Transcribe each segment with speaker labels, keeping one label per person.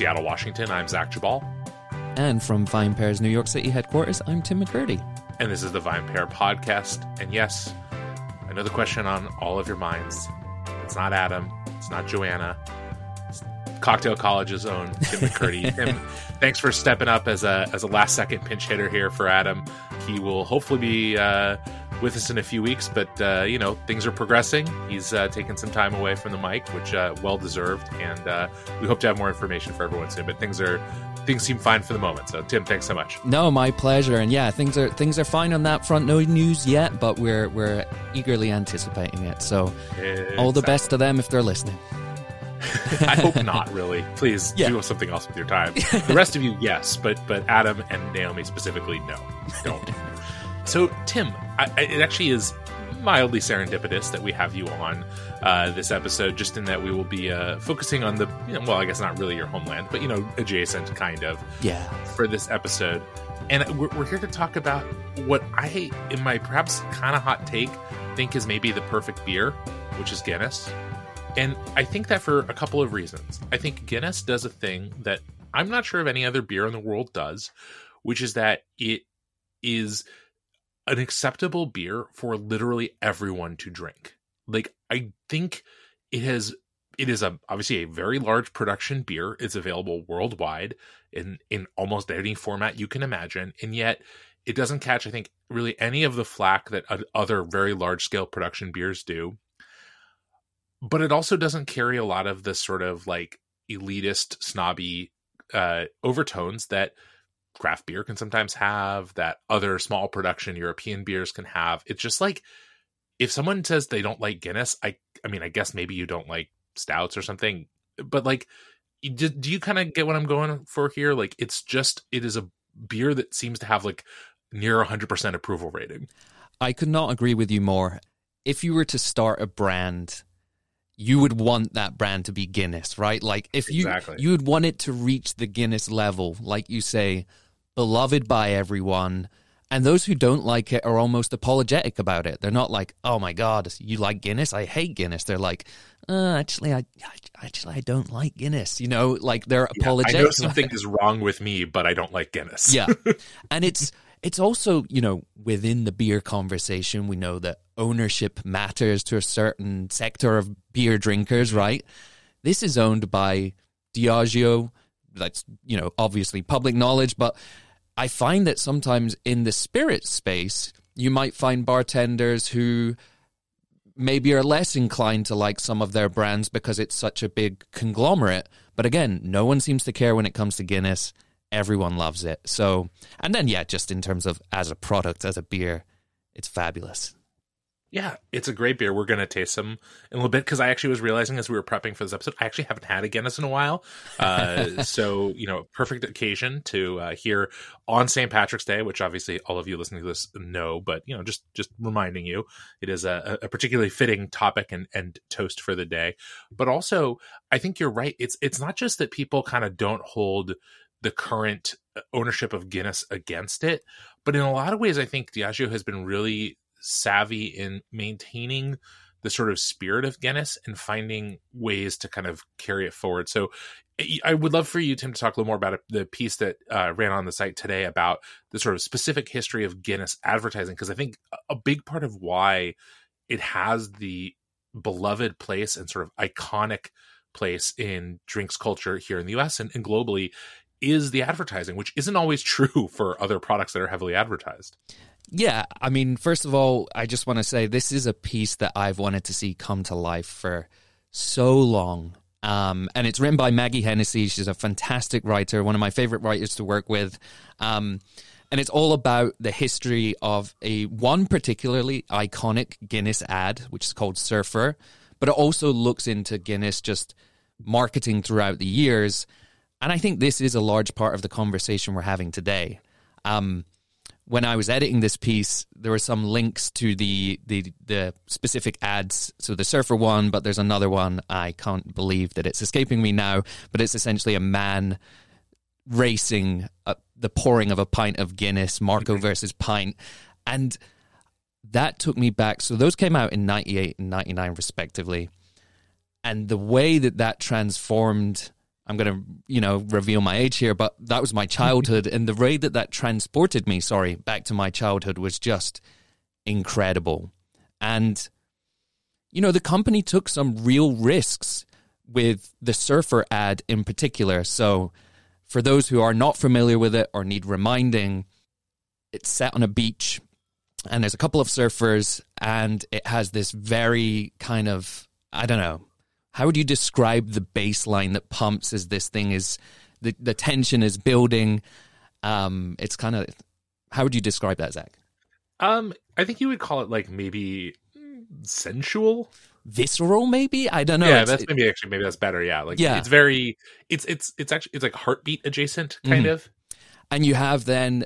Speaker 1: Seattle, Washington, I'm Zach Geballe.
Speaker 2: And from VinePair's New York City headquarters, I'm Tim McKirdy.
Speaker 1: And this is the VinePair podcast. And yes, I know the question on all of your minds. It's not Adam. It's not Joanna. It's Cocktail College's own Tim McKirdy. Tim, thanks for stepping up as a as a last second pinch hitter here for Adam. He will hopefully be uh, with us in a few weeks, but uh, you know things are progressing. He's uh, taken some time away from the mic, which uh, well deserved, and uh, we hope to have more information for everyone soon. But things are things seem fine for the moment. So Tim, thanks so much.
Speaker 2: No, my pleasure. And yeah, things are things are fine on that front. No news yet, but we're we're eagerly anticipating it. So exactly. all the best to them if they're listening.
Speaker 1: I hope not. Really, please yeah. do something else with your time. The rest of you, yes, but but Adam and Naomi specifically, no, don't. So Tim, I, it actually is mildly serendipitous that we have you on uh, this episode, just in that we will be uh, focusing on the, you know, well, I guess not really your homeland, but, you know, adjacent kind of.
Speaker 2: Yeah.
Speaker 1: For this episode. And we're, we're here to talk about what I, in my perhaps kind of hot take, think is maybe the perfect beer, which is Guinness. And I think that for a couple of reasons. I think Guinness does a thing that I'm not sure if any other beer in the world does, which is that it is an acceptable beer for literally everyone to drink. Like I think it has it is a obviously a very large production beer. It's available worldwide in in almost any format you can imagine, and yet it doesn't catch I think really any of the flack that other very large scale production beers do. But it also doesn't carry a lot of the sort of like elitist snobby uh, overtones that craft beer can sometimes have, that other small production European beers can have. It's just like if someone says they don't like Guinness, I I mean, I guess maybe you don't like stouts or something, but like do, do you kind of get what I'm going for here? Like it's just it is a beer that seems to have like near 100% approval rating.
Speaker 2: I could not agree with you more. If you were to start a brand you would want that brand to be Guinness, right? Like if you exactly. you would want it to reach the Guinness level, like you say, beloved by everyone. And those who don't like it are almost apologetic about it. They're not like, "Oh my god, you like Guinness? I hate Guinness." They're like, uh, "Actually, I actually I don't like Guinness." You know, like they're yeah, apologetic. I
Speaker 1: know something is wrong with me, but I don't like Guinness.
Speaker 2: yeah, and it's it's also you know within the beer conversation, we know that ownership matters to a certain sector of beer drinkers, right? This is owned by Diageo. That's, you know, obviously public knowledge, but I find that sometimes in the spirit space, you might find bartenders who maybe are less inclined to like some of their brands because it's such a big conglomerate. But again, no one seems to care when it comes to Guinness. Everyone loves it. So, and then, yeah, just in terms of as a product, as a beer, it's fabulous.
Speaker 1: Yeah, it's a great beer. We're going to taste some in a little bit because I actually was realizing as we were prepping for this episode, I actually haven't had a Guinness in a while. Uh, so, you know, perfect occasion to uh, hear on St. Patrick's Day, which obviously all of you listening to this know, but, you know, just just reminding you, it is a, a particularly fitting topic and, and toast for the day. But also, I think you're right. It's it's not just that people kind of don't hold the current ownership of Guinness against it, but in a lot of ways, I think Diageo has been really savvy in maintaining the sort of spirit of Guinness and finding ways to kind of carry it forward. So I would love for you, Tim, to talk a little more about the piece that uh, ran on the site today about the sort of specific history of Guinness advertising, because I think a big part of why it has the beloved place and sort of iconic place in drinks culture here in the US and, and globally is the advertising, which isn't always true for other products that are heavily advertised.
Speaker 2: Yeah, I mean, first of all, I just want to say this is a piece that I've wanted to see come to life for so long. Um, and it's written by Maggie Hennessy. She's a fantastic writer, one of my favorite writers to work with. Um, and it's all about the history of a one particularly iconic Guinness ad, which is called Surfer. But it also looks into Guinness just marketing throughout the years. And I think this is a large part of the conversation we're having today. Um, when I was editing this piece, there were some links to the, the the specific ads. So the surfer one, but there's another one. I can't believe that it's escaping me now. But it's essentially a man racing a, the pouring of a pint of Guinness, Marco mm-hmm. versus pint, and that took me back. So those came out in '98 and '99 respectively, and the way that that transformed I'm going to, you know, reveal my age here, but that was my childhood. and the way that that transported me, sorry, back to my childhood was just incredible. And, you know, the company took some real risks with the surfer ad in particular. So, for those who are not familiar with it or need reminding, it's set on a beach and there's a couple of surfers and it has this very kind of I don't know how would you describe the bassline that pumps as this thing is the the tension is building? Um it's kind of how would you describe that Zach?
Speaker 1: Um I think you would call it like maybe sensual.
Speaker 2: Visceral maybe? I don't know.
Speaker 1: Yeah it's, that's maybe actually maybe that's better yeah. Like
Speaker 2: yeah.
Speaker 1: it's very it's it's it's actually it's like heartbeat adjacent kind mm-hmm. of.
Speaker 2: And you have then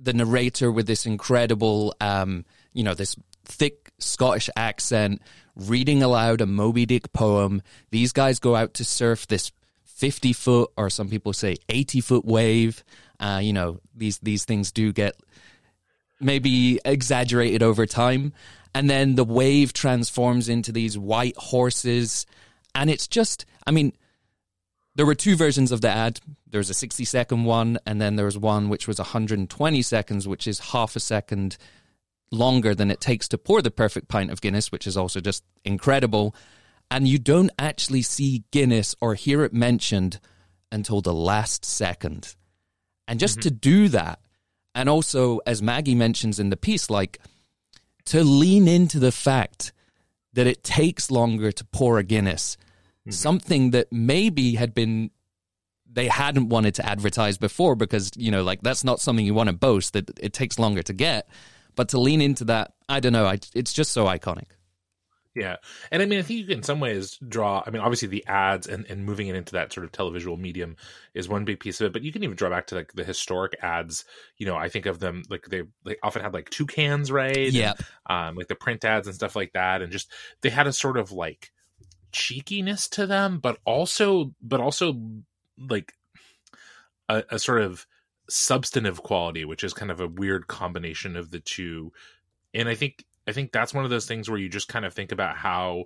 Speaker 2: the narrator with this incredible, um, you know, this thick Scottish accent, reading aloud a Moby Dick poem. These guys go out to surf this 50 foot, or some people say 80 foot wave. Uh, you know, these, these things do get maybe exaggerated over time. And then the wave transforms into these white horses. And it's just, I mean, there were two versions of the ad. There was a 60 second one, and then there was one which was 120 seconds, which is half a second longer than it takes to pour the perfect pint of Guinness, which is also just incredible. And you don't actually see Guinness or hear it mentioned until the last second. And just mm-hmm. to do that, and also, as Maggie mentions in the piece, like to lean into the fact that it takes longer to pour a Guinness mm-hmm. something that maybe had been they hadn't wanted to advertise before because you know like that's not something you want to boast that it takes longer to get but to lean into that i don't know. I, it's just so iconic.
Speaker 1: Yeah. And i mean i think you can in some ways draw i mean obviously the ads and, and moving it into that sort of televisual medium is one big piece of it but you can even draw back to like the historic ads. You know i think of them like they they often had like two cans, right
Speaker 2: yeah
Speaker 1: um like the print ads and stuff like that. And just they had a sort of like cheekiness to them, but also but also like a, a sort of substantive quality, which is kind of a weird combination of the two. And I think I think that's one of those things where you just kind of think about how,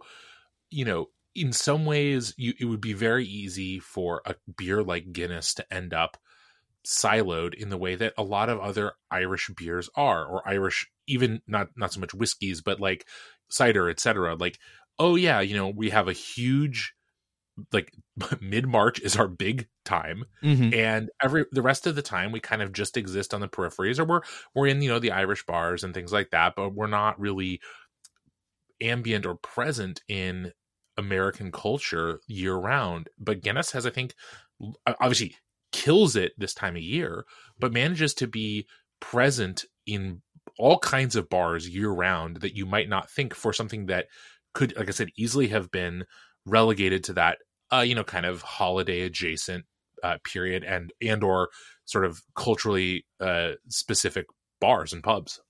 Speaker 1: you know, in some ways you it would be very easy for a beer like Guinness to end up siloed in the way that a lot of other Irish beers are, or Irish even not not so much whiskeys, but like cider, etc. Like oh yeah, you know, we have a huge like mid March is our big time, mm-hmm. and every the rest of the time we kind of just exist on the peripheries, or we're we're in you know the Irish bars and things like that, but we're not really ambient or present in American culture year round. But Guinness has, I think, obviously kills it this time of year, but manages to be present in all kinds of bars year round that you might not think for something that could, like I said, easily have been relegated to that, uh, you know, kind of holiday adjacent uh, period and and or sort of culturally uh, specific bars and pubs.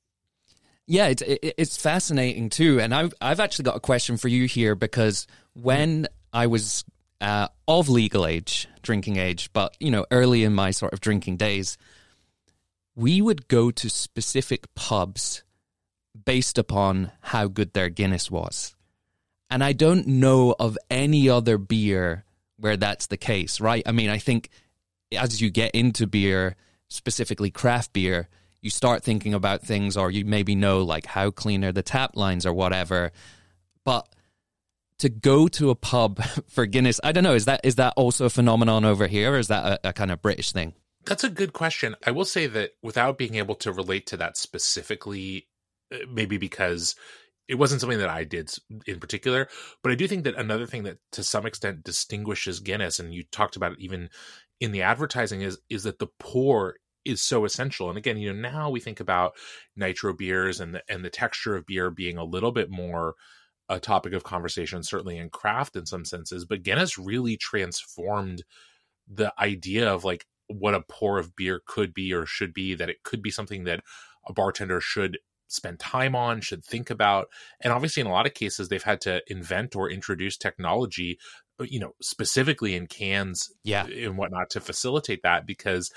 Speaker 2: Yeah, it's it's fascinating too, and I've I've actually got a question for you here because when I was uh, of legal age, drinking age, but you know, early in my sort of drinking days, we would go to specific pubs based upon how good their Guinness was. And I don't know of any other beer where that's the case, right? I mean, I think as you get into beer, specifically craft beer, you start thinking about things, or you maybe know like how clean are the tap lines or whatever. But to go to a pub for Guinness, I don't know. Is that is that also a phenomenon over here, or is that a, a kind of British thing?
Speaker 1: That's a good question. I will say that without being able to relate to that specifically, uh, maybe because it wasn't something that I did in particular, but I do think that another thing that to some extent distinguishes Guinness, and you talked about it even in the advertising, is is that the pour is so essential. And again, you know, now we think about nitro beers and the and the texture of beer being a little bit more a topic of conversation, certainly in craft in some senses. But Guinness really transformed the idea of like what a pour of beer could be or should be, that it could be something that a bartender should spend time on, should think about. And obviously, in a lot of cases, they've had to invent or introduce technology, uh, you know, specifically in cans
Speaker 2: yeah.
Speaker 1: and whatnot to facilitate that because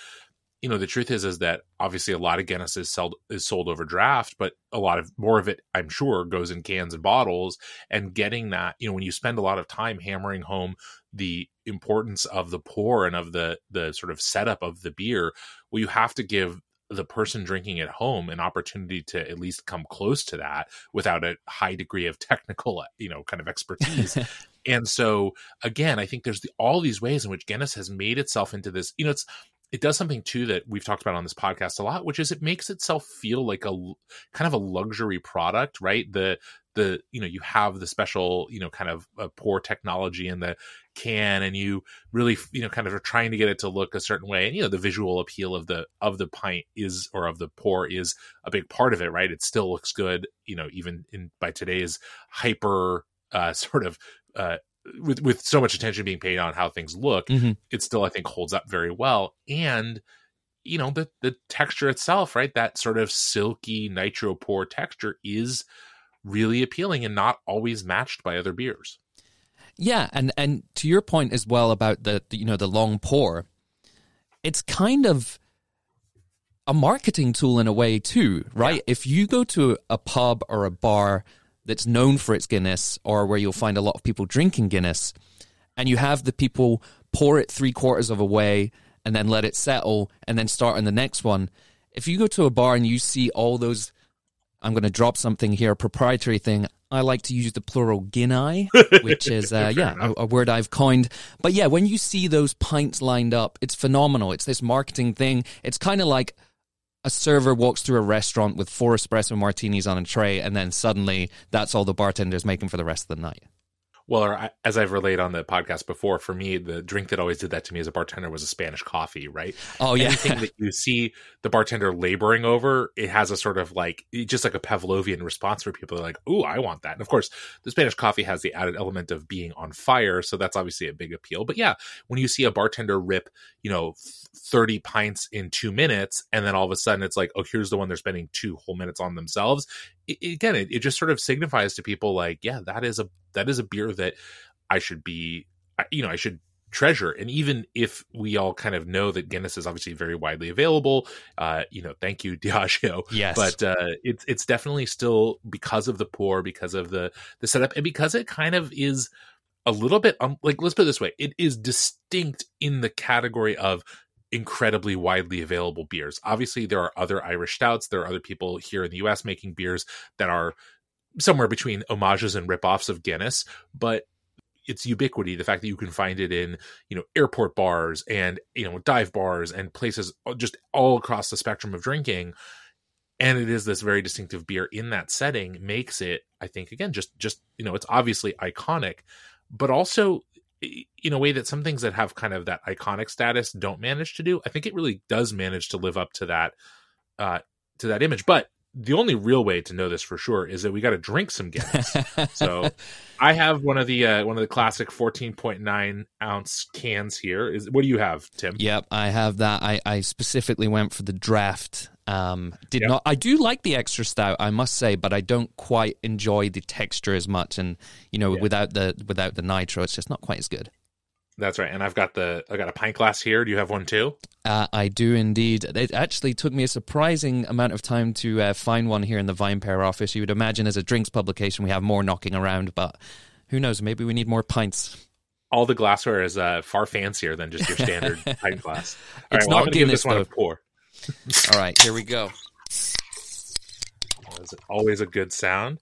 Speaker 1: you know the truth is is that obviously a lot of Guinness is sold is sold over draft, but a lot of more of it, I'm sure, goes in cans and bottles. And getting that, you know, when you spend a lot of time hammering home the importance of the pour and of the the sort of setup of the beer, well, you have to give the person drinking at home an opportunity to at least come close to that without a high degree of technical, you know, kind of expertise. and so again, I think there's the, all these ways in which Guinness has made itself into this, you know, it's it does something too that we've talked about on this podcast a lot, which is it makes itself feel like a kind of a luxury product, right? The the you know you have the special you know kind of uh, pour technology in the can and you really you know kind of are trying to get it to look a certain way and you know the visual appeal of the of the pint is or of the pour is a big part of it right it still looks good you know even in by today's hyper uh sort of uh with with so much attention being paid on how things look, mm-hmm. it still I think holds up very well. And you know the the texture itself, right? That sort of silky nitro pour texture is really appealing and not always matched by other beers.
Speaker 2: Yeah, and and to your point as well about the, the you know the long pour, it's kind of a marketing tool in a way too, right? Yeah. If you go to a pub or a bar that's known for its Guinness or where you'll find a lot of people drinking Guinness, and you have the people pour it three quarters of a way and then let it settle and then start on the next one. If you go to a bar and you see all those, I'm going to drop something here, a proprietary thing. I like to use the plural Guinea, which is, uh, yeah, a, a, word I've coined. But yeah, when you see those pints lined up, it's phenomenal. It's this marketing thing. It's kind of like a server walks through a restaurant with four espresso martinis on a tray, and then suddenly that's all the bartender's making for the rest of the night.
Speaker 1: Well, or as I've relayed on the podcast before, for me, the drink that always did that to me as a bartender was a Spanish coffee, right?
Speaker 2: Oh, yeah.
Speaker 1: Anything that you see the bartender laboring over, it has a sort of like, just like a Pavlovian response where people are like, ooh, I want that. And of course, the Spanish coffee has the added element of being on fire. So that's obviously a big appeal. But yeah, when you see a bartender rip, you know, 30 pints in two minutes, and then all of a sudden it's like, oh, here's the one they're spending two whole minutes on themselves. It, again, it, it just sort of signifies to people like, yeah, that is a that is a beer that I should be, you know, I should treasure. And even if we all kind of know that Guinness is obviously very widely available, uh, you know, thank you, Diageo.
Speaker 2: Yes.
Speaker 1: But uh, it's it's definitely still because of the pour, because of the the setup, and because it kind of is a little bit um, like let's put it this way, it is distinct in the category of incredibly widely available beers. Obviously, there are other Irish stouts. There are other people here in the US making beers that are somewhere between homages and ripoffs of Guinness, but its ubiquity, the fact that you can find it in, you know, airport bars and, you know, dive bars and places uh, just all across the spectrum of drinking. And it is this very distinctive beer in that setting makes it, I think, again, just, just, you know, it's obviously iconic, but also in a way that some things that have kind of that iconic status don't manage to do. I think it really does manage to live up to that, uh, to that image. But the only real way to know this for sure is that we got to drink some Guinness. so I have one of the uh, one of the classic 14.9 ounce cans here. Is what do you have, Tim?
Speaker 2: Yep, I have that. I, I specifically went for the draft. Um, did yep. not. I do like the extra stout, I must say, but I don't quite enjoy the texture as much. And you know, without the without the nitro, it's just not quite as good.
Speaker 1: That's right. And I've got the I got a pint glass here. Do you have one too?
Speaker 2: Uh, I do indeed. It actually took me a surprising amount of time to uh, find one here in the VinePair office. You would imagine as a drinks publication we have more knocking around, but who knows? Maybe we need more pints.
Speaker 1: All the glassware is uh, far fancier than just your standard pint glass.
Speaker 2: All it's right, well, not Guinness, this one a
Speaker 1: pour.
Speaker 2: All right, here we go.
Speaker 1: That's always a good sound.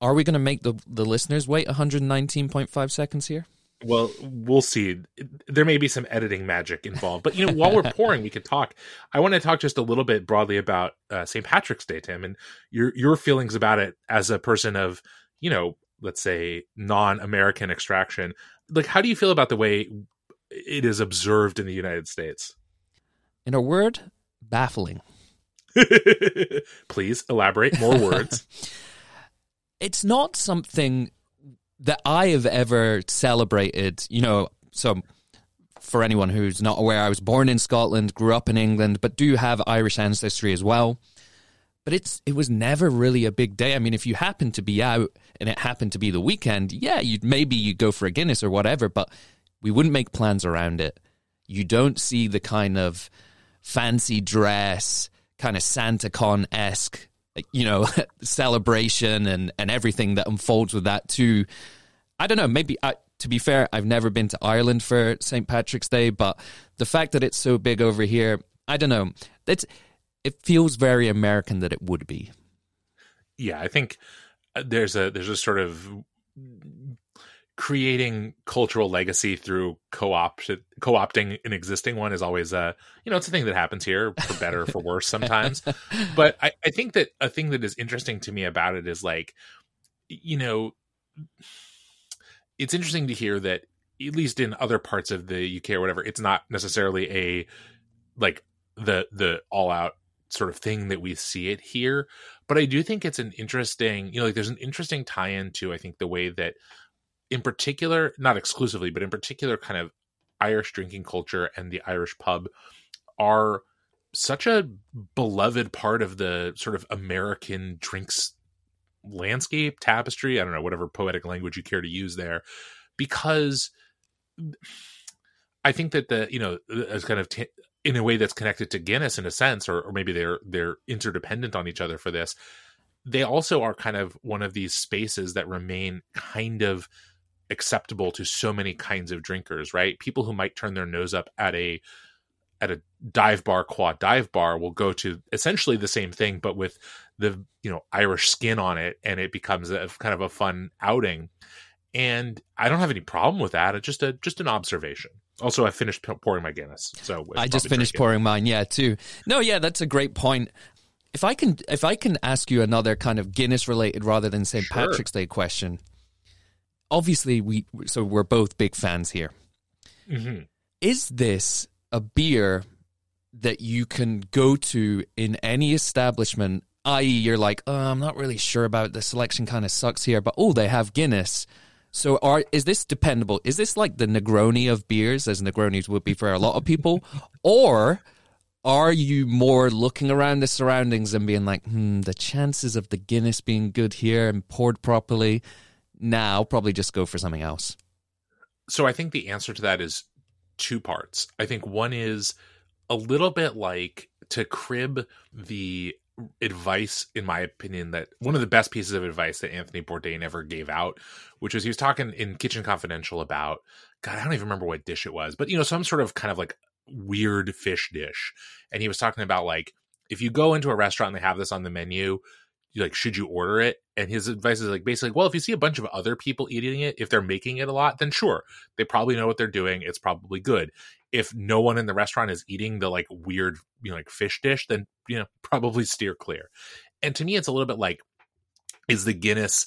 Speaker 2: Are we going to make the the listeners wait 119.5 seconds here?
Speaker 1: Well, we'll see. There may be some editing magic involved, but you know, while we're pouring, we could talk. I want to talk just a little bit broadly about uh, St. Patrick's Day, Tim, and your your feelings about it as a person of, you know, let's say non-American extraction. Like, how do you feel about the way it is observed in the United States?
Speaker 2: In a word, baffling.
Speaker 1: Please elaborate more words.
Speaker 2: it's not something that I have ever celebrated, you know, so for anyone who's not aware, I was born in Scotland, grew up in England, but do have Irish ancestry as well. But it's it was never really a big day. I mean, if you happen to be out and it happened to be the weekend, yeah, you'd maybe you go for a Guinness or whatever, but we wouldn't make plans around it. You don't see the kind of fancy dress, kind of Santa Con esque, you know, celebration and and everything that unfolds with that too. I don't know. Maybe I, to be fair, I've never been to Ireland for St. Patrick's Day, but the fact that it's so big over here, I don't know. It's it feels very American that it would be.
Speaker 1: Yeah, I think uh, there's a there's a sort of creating cultural legacy through co-opt co-opting an existing one is always a you know it's a thing that happens here for better for worse sometimes. But I, I think that a thing that is interesting to me about it is like you know it's interesting to hear that at least in other parts of the uk or whatever it's not necessarily a like the the all out sort of thing that we see it here. But i do think it's an interesting you know like there's an interesting tie-in to i think the way that in particular, not exclusively, but in particular, kind of Irish drinking culture and the Irish pub are such a beloved part of the sort of American drinks landscape, tapestry, I don't know, whatever poetic language you care to use there, because I think that the, you know, as kind of t- in a way that's connected to Guinness in a sense, or, or maybe they're they're interdependent on each other for this. They also are kind of one of these spaces that remain kind of acceptable to so many kinds of drinkers, right? People who might turn their nose up at a at a dive bar, quad dive bar, will go to essentially the same thing, but with the you know Irish skin on it, and it becomes a kind of a fun outing. And I don't have any problem with that. It's just a just an observation. Also, I finished pouring my Guinness, so
Speaker 2: I just finished pouring mine. Yeah, too. No, yeah, that's a great point. If I can, if I can ask you another kind of Guinness related rather than St. Sure. Patrick's Day question, obviously we so we're both big fans here. Mm-hmm. Is this a beer that you can go to in any establishment? I.e., you're like, oh, I'm not really sure about the selection. Kind of sucks here, but oh, they have Guinness. So, are is this dependable? Is this like the Negroni of beers, as Negronis would be for a lot of people, or are you more looking around the surroundings and being like, hmm, the chances of the Guinness being good here and poured properly now probably just go for something else?
Speaker 1: So I think the answer to that is two parts. I think one is a little bit like to crib the advice, in my opinion, that one of the best pieces of advice that Anthony Bourdain ever gave out, which was he was talking in Kitchen Confidential about, God, I don't even remember what dish it was, but you know, some sort of kind of like weird fish dish. And he was talking about like, if you go into a restaurant and they have this on the menu, like should you order it? And his advice is like basically well if you see a bunch of other people eating it if they're making it a lot then sure. They probably know what they're doing. It's probably good. If no one in the restaurant is eating the like weird you know like fish dish then you know probably steer clear. And to me it's a little bit like is the guinness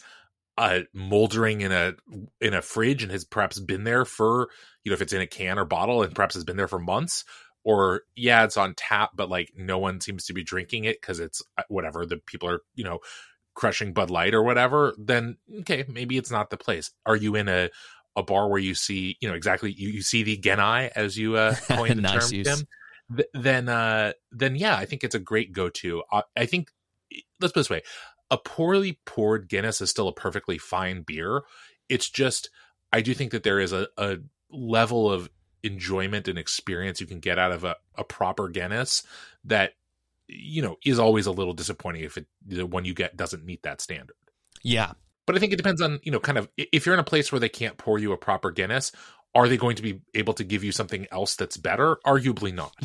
Speaker 1: uh moldering in a in a fridge and has perhaps been there for you know if it's in a can or bottle and perhaps has been there for months or yeah it's on tap but like no one seems to be drinking it because it's uh, whatever the people are you know crushing bud light or whatever then okay maybe it's not the place. Are you in a a bar where you see you know exactly you, you see the genai as you uh coined the nice term Tim, th- then uh then yeah i think it's a great go-to. Uh, i think let's put this way a poorly poured guinness is still a perfectly fine beer. It's just i do think that there is a, a level of enjoyment and experience you can get out of a, a proper Guinness that you know is always a little disappointing if it the one you get doesn't meet that standard.
Speaker 2: Yeah.
Speaker 1: But I think it depends on, you know, kind of if you're in a place where they can't pour you a proper Guinness, are they going to be able to give you something else that's better? Arguably not.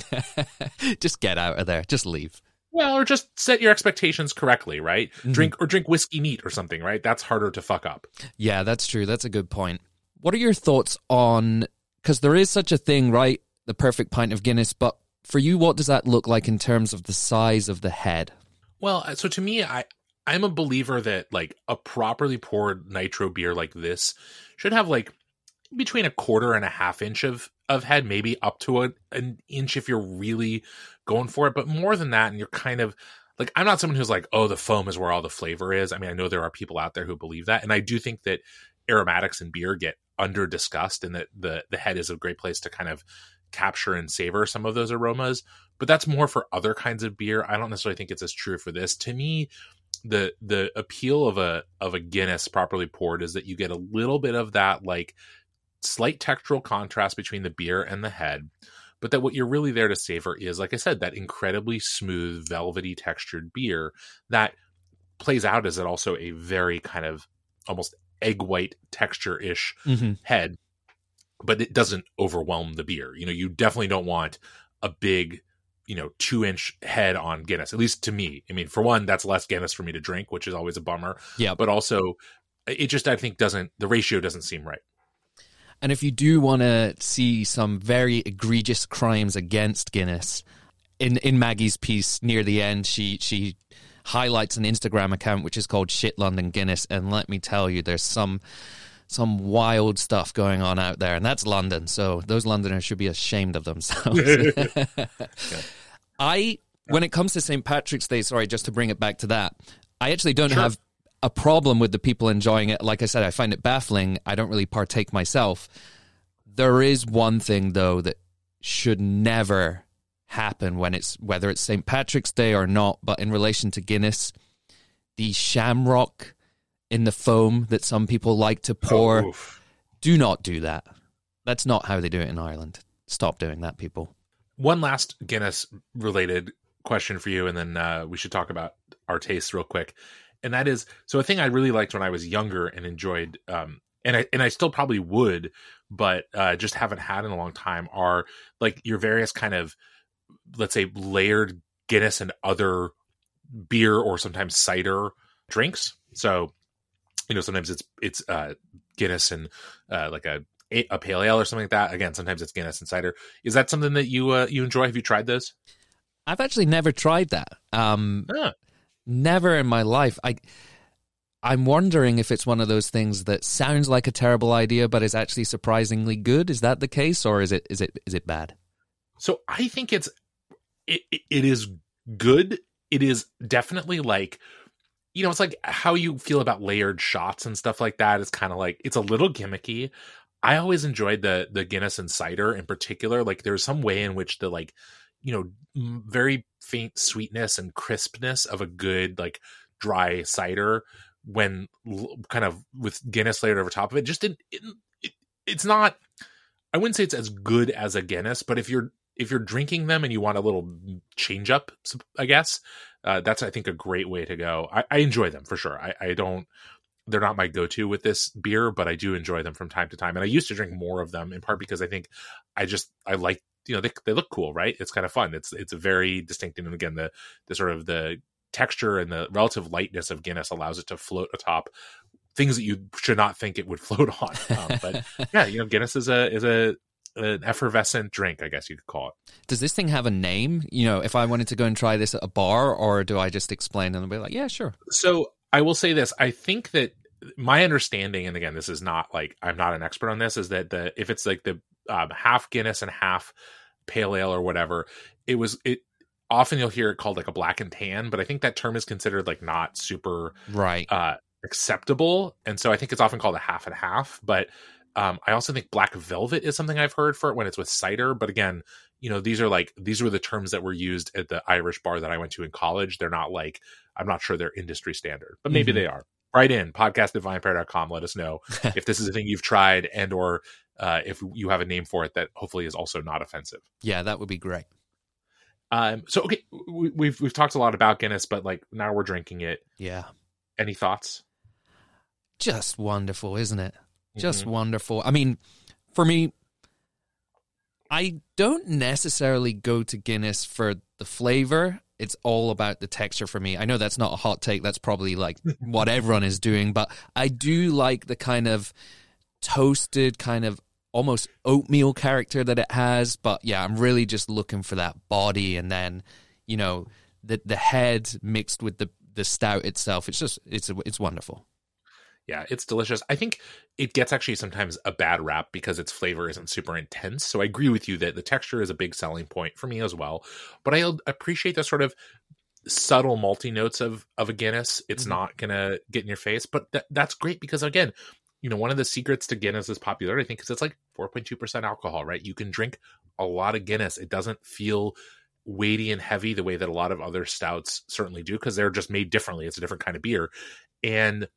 Speaker 2: just get out of there. Just leave.
Speaker 1: Well, or just set your expectations correctly, right? Mm-hmm. Drink or drink whiskey neat or something, right? That's harder to fuck up.
Speaker 2: Yeah, that's true. That's a good point. What are your thoughts on because there is such a thing, right? The perfect pint of Guinness. But for you, what does that look like in terms of the size of the head?
Speaker 1: Well, uh, so to me, I I'm a believer that like a properly poured nitro beer like this should have like between a quarter and a half inch of of head, maybe up to a, an inch if you're really going for it. But more than that, and you're kind of like I'm not someone who's like, oh, the foam is where all the flavor is. I mean, I know there are people out there who believe that, and I do think that aromatics in beer get under discussed and that the the head is a great place to kind of capture and savor some of those aromas but that's more for other kinds of beer. I don't necessarily think it's as true for this. To me the the appeal of a of a guinness properly poured is that you get a little bit of that like slight textural contrast between the beer and the head but that what you're really there to savor is, like I said, that incredibly smooth, velvety textured beer that plays out as it also a very kind of almost egg white texture ish
Speaker 2: Mm-hmm.
Speaker 1: head, but it doesn't overwhelm the beer. You know, you definitely don't want a big, you know, two inch head on Guinness, at least to me. I mean, for one, that's less Guinness for me to drink, which is always a bummer.
Speaker 2: Yeah.
Speaker 1: But also, it just, I think, doesn't, the ratio doesn't seem right.
Speaker 2: And if you do want to see some very egregious crimes against Guinness, in in Maggie's piece near the end, she she highlights an Instagram account which is called Shit London Guinness, and let me tell you, there's some some wild stuff going on out there, and that's London. So those Londoners should be ashamed of themselves. I, when it comes to St. Patrick's Day, sorry, just to bring it back to that, I actually don't
Speaker 1: Sure.
Speaker 2: have a problem with the people enjoying it. Like I said, I find it baffling. I don't really partake myself. There is one thing though that should never happen when it's whether it's St. Patrick's Day or not, but in relation to Guinness, the shamrock in the foam that some people like to pour,
Speaker 1: Oh,
Speaker 2: do not do that. That's not how they do it in Ireland. Stop doing that, people.
Speaker 1: One last Guinness related question for you, and then uh, we should talk about our tastes real quick. And that is, so a thing I really liked when I was younger and enjoyed, um, and I and I still probably would, but uh, just haven't had in a long time, are like your various kind of, let's say, layered Guinness and other beer or sometimes cider drinks. So, you know, sometimes it's it's uh, Guinness and uh, like a a pale ale or something like that. Again, sometimes it's Guinness and cider. Is that something that you uh, you enjoy? Have you tried those?
Speaker 2: I've actually never tried that. Um, never in my life. I I'm wondering if it's one of those things that sounds like a terrible idea but is actually surprisingly good. Is that the case or is it is it is it bad?
Speaker 1: so I think it's it, it is good. It is definitely like you know, it's like how you feel about layered shots and stuff like that. It's kind of like it's a little gimmicky. I always enjoyed the the Guinness and cider in particular. Like there's some way in which the like you know very faint sweetness and crispness of a good like dry cider when l- kind of with Guinness layered over top of it just didn't it, it, it's not I wouldn't say it's as good as a Guinness, but if you're if you're drinking them and you want a little change up, I guess uh, that's I think a great way to go. I, I enjoy them for sure. I, I don't they're not my go-to with this beer, but I do enjoy them from time to time. And I used to drink more of them in part because I think I just I like you know they they look cool, right? It's kind of fun. It's it's a very distinct and again the the sort of the texture and the relative lightness of Guinness allows it to float atop things that you should not think it would float on. Um, but yeah, you know Guinness is a is a an effervescent drink, I guess you could call it.
Speaker 2: Does this thing have a name? You know, if I wanted to go and try this at a bar or do I just explain and be like, yeah, sure.
Speaker 1: So I will say this: I think that my understanding, and again, this is not like I'm not an expert on this, is that the if it's like the um, half Guinness and half pale ale or whatever, it was it. Often you'll hear it called like a black and tan, but I think that term is considered like not super
Speaker 2: Right.
Speaker 1: uh, acceptable, and so I think it's often called a half and half. But um, I also think black velvet is something I've heard for it when it's with cider. But again, you know, these are like these were the terms that were used at the Irish bar that I went to in college. They're not like I'm not sure they're industry standard, but maybe
Speaker 2: Mhm.
Speaker 1: they are. Write in podcast at vinepair.com. Let us know if this is a thing you've tried and or uh, if you have a name for it that hopefully is also not offensive.
Speaker 2: yeah, that would be great.
Speaker 1: Um, so okay, we, we've we've talked a lot about Guinness, but like now we're drinking it.
Speaker 2: Yeah.
Speaker 1: Any thoughts?
Speaker 2: Just wonderful, isn't it? Just
Speaker 1: Mhm.
Speaker 2: wonderful. I mean, for me, I don't necessarily go to Guinness for the flavor. It's all about the texture for me. I know that's not a hot take. That's probably like what everyone is doing, but I do like the kind of toasted, kind of almost oatmeal character that it has. But yeah, I'm really just looking for that body and then, you know, the the head mixed with the the stout itself. It's just it's it's wonderful.
Speaker 1: Yeah, it's delicious. I think it gets actually sometimes a bad rap because its flavor isn't super intense. So I agree with you that the texture is a big selling point for me as well. But I appreciate the sort of subtle malty notes of of a Guinness. It's
Speaker 2: Mhm.
Speaker 1: not gonna get in your face, but that, that's great because again, you know, one of the secrets to Guinness's popularity, I think, is it's like 4.2% alcohol, right? You can drink a lot of Guinness. It doesn't feel weighty and heavy the way that a lot of other stouts certainly do because they're just made differently. It's a different kind of beer. And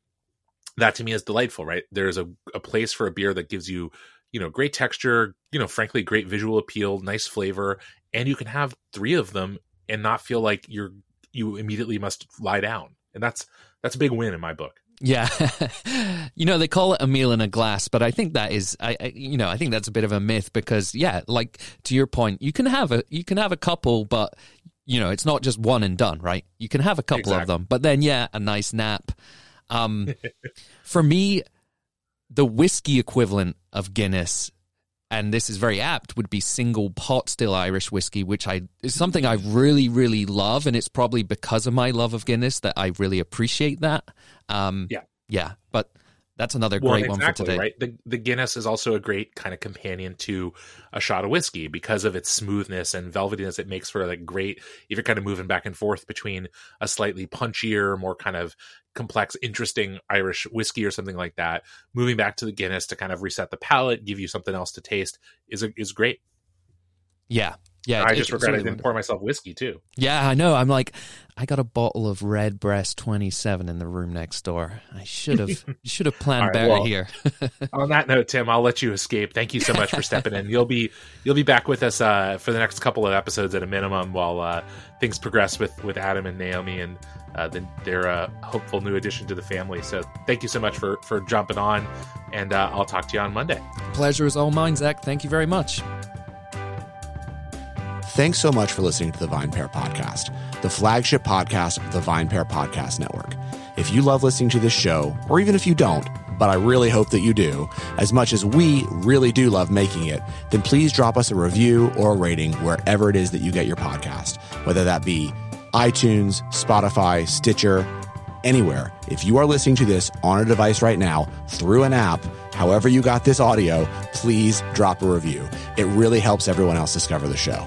Speaker 1: that to me is delightful, right? There's a, a place for a beer that gives you you know, great texture, you know, frankly, great visual appeal, nice flavor, and you can have three of them and not feel like you're you immediately must lie down. And that's that's a big win in my book.
Speaker 2: Yeah, you know they call it a meal in a glass, but I think that is, I, I, you know, I think that's a bit of a myth because, yeah, like to your point, you can have a you can have a couple, but you know it's not just one and done, right? You can have a couple exactly. of them, but then yeah, a nice nap. Um, for me, the whiskey equivalent of Guinness and this is very apt, would be single pot still Irish whiskey, which I is something I really, really love, and it's probably because of my love of Guinness that I really appreciate that. Um,
Speaker 1: yeah,
Speaker 2: yeah, but that's another well, great exactly, one for today.
Speaker 1: Right, the the Guinness is also a great kind of companion to a shot of whiskey because of its smoothness and velvetiness. It makes for like great if you're kind of moving back and forth between a slightly punchier, more kind of complex, interesting Irish whiskey or something like that. Moving back to the Guinness to kind of reset the palate, give you something else to taste is is great.
Speaker 2: Yeah, yeah,
Speaker 1: I just regret I didn't pour myself whiskey too.
Speaker 2: Yeah, I know. I'm like, I got a bottle of Redbreast 27 in the room next door. I should have should have planned right, better well, here.
Speaker 1: on that note, Tim, I'll let you escape. Thank you so much for stepping in. You'll be you'll be back with us uh, for the next couple of episodes at a minimum while uh, things progress with with Adam and Naomi and uh, the, their uh, hopeful new addition to the family. So thank you so much for for jumping on, and uh, I'll talk to you on Monday.
Speaker 2: Pleasure is all mine, Zach. Thank you very much.
Speaker 3: Thanks so much for listening to the VinePair Podcast, the flagship podcast of the VinePair Podcast Network. If you love listening to this show, or even if you don't, but I really hope that you do, as much as we really do love making it, then please drop us a review or a rating wherever it is that you get your podcast, whether that be iTunes, Spotify, Stitcher, anywhere. If you are listening to this on a device right now through an app, however you got this audio, please drop a review. It really helps everyone else discover the show.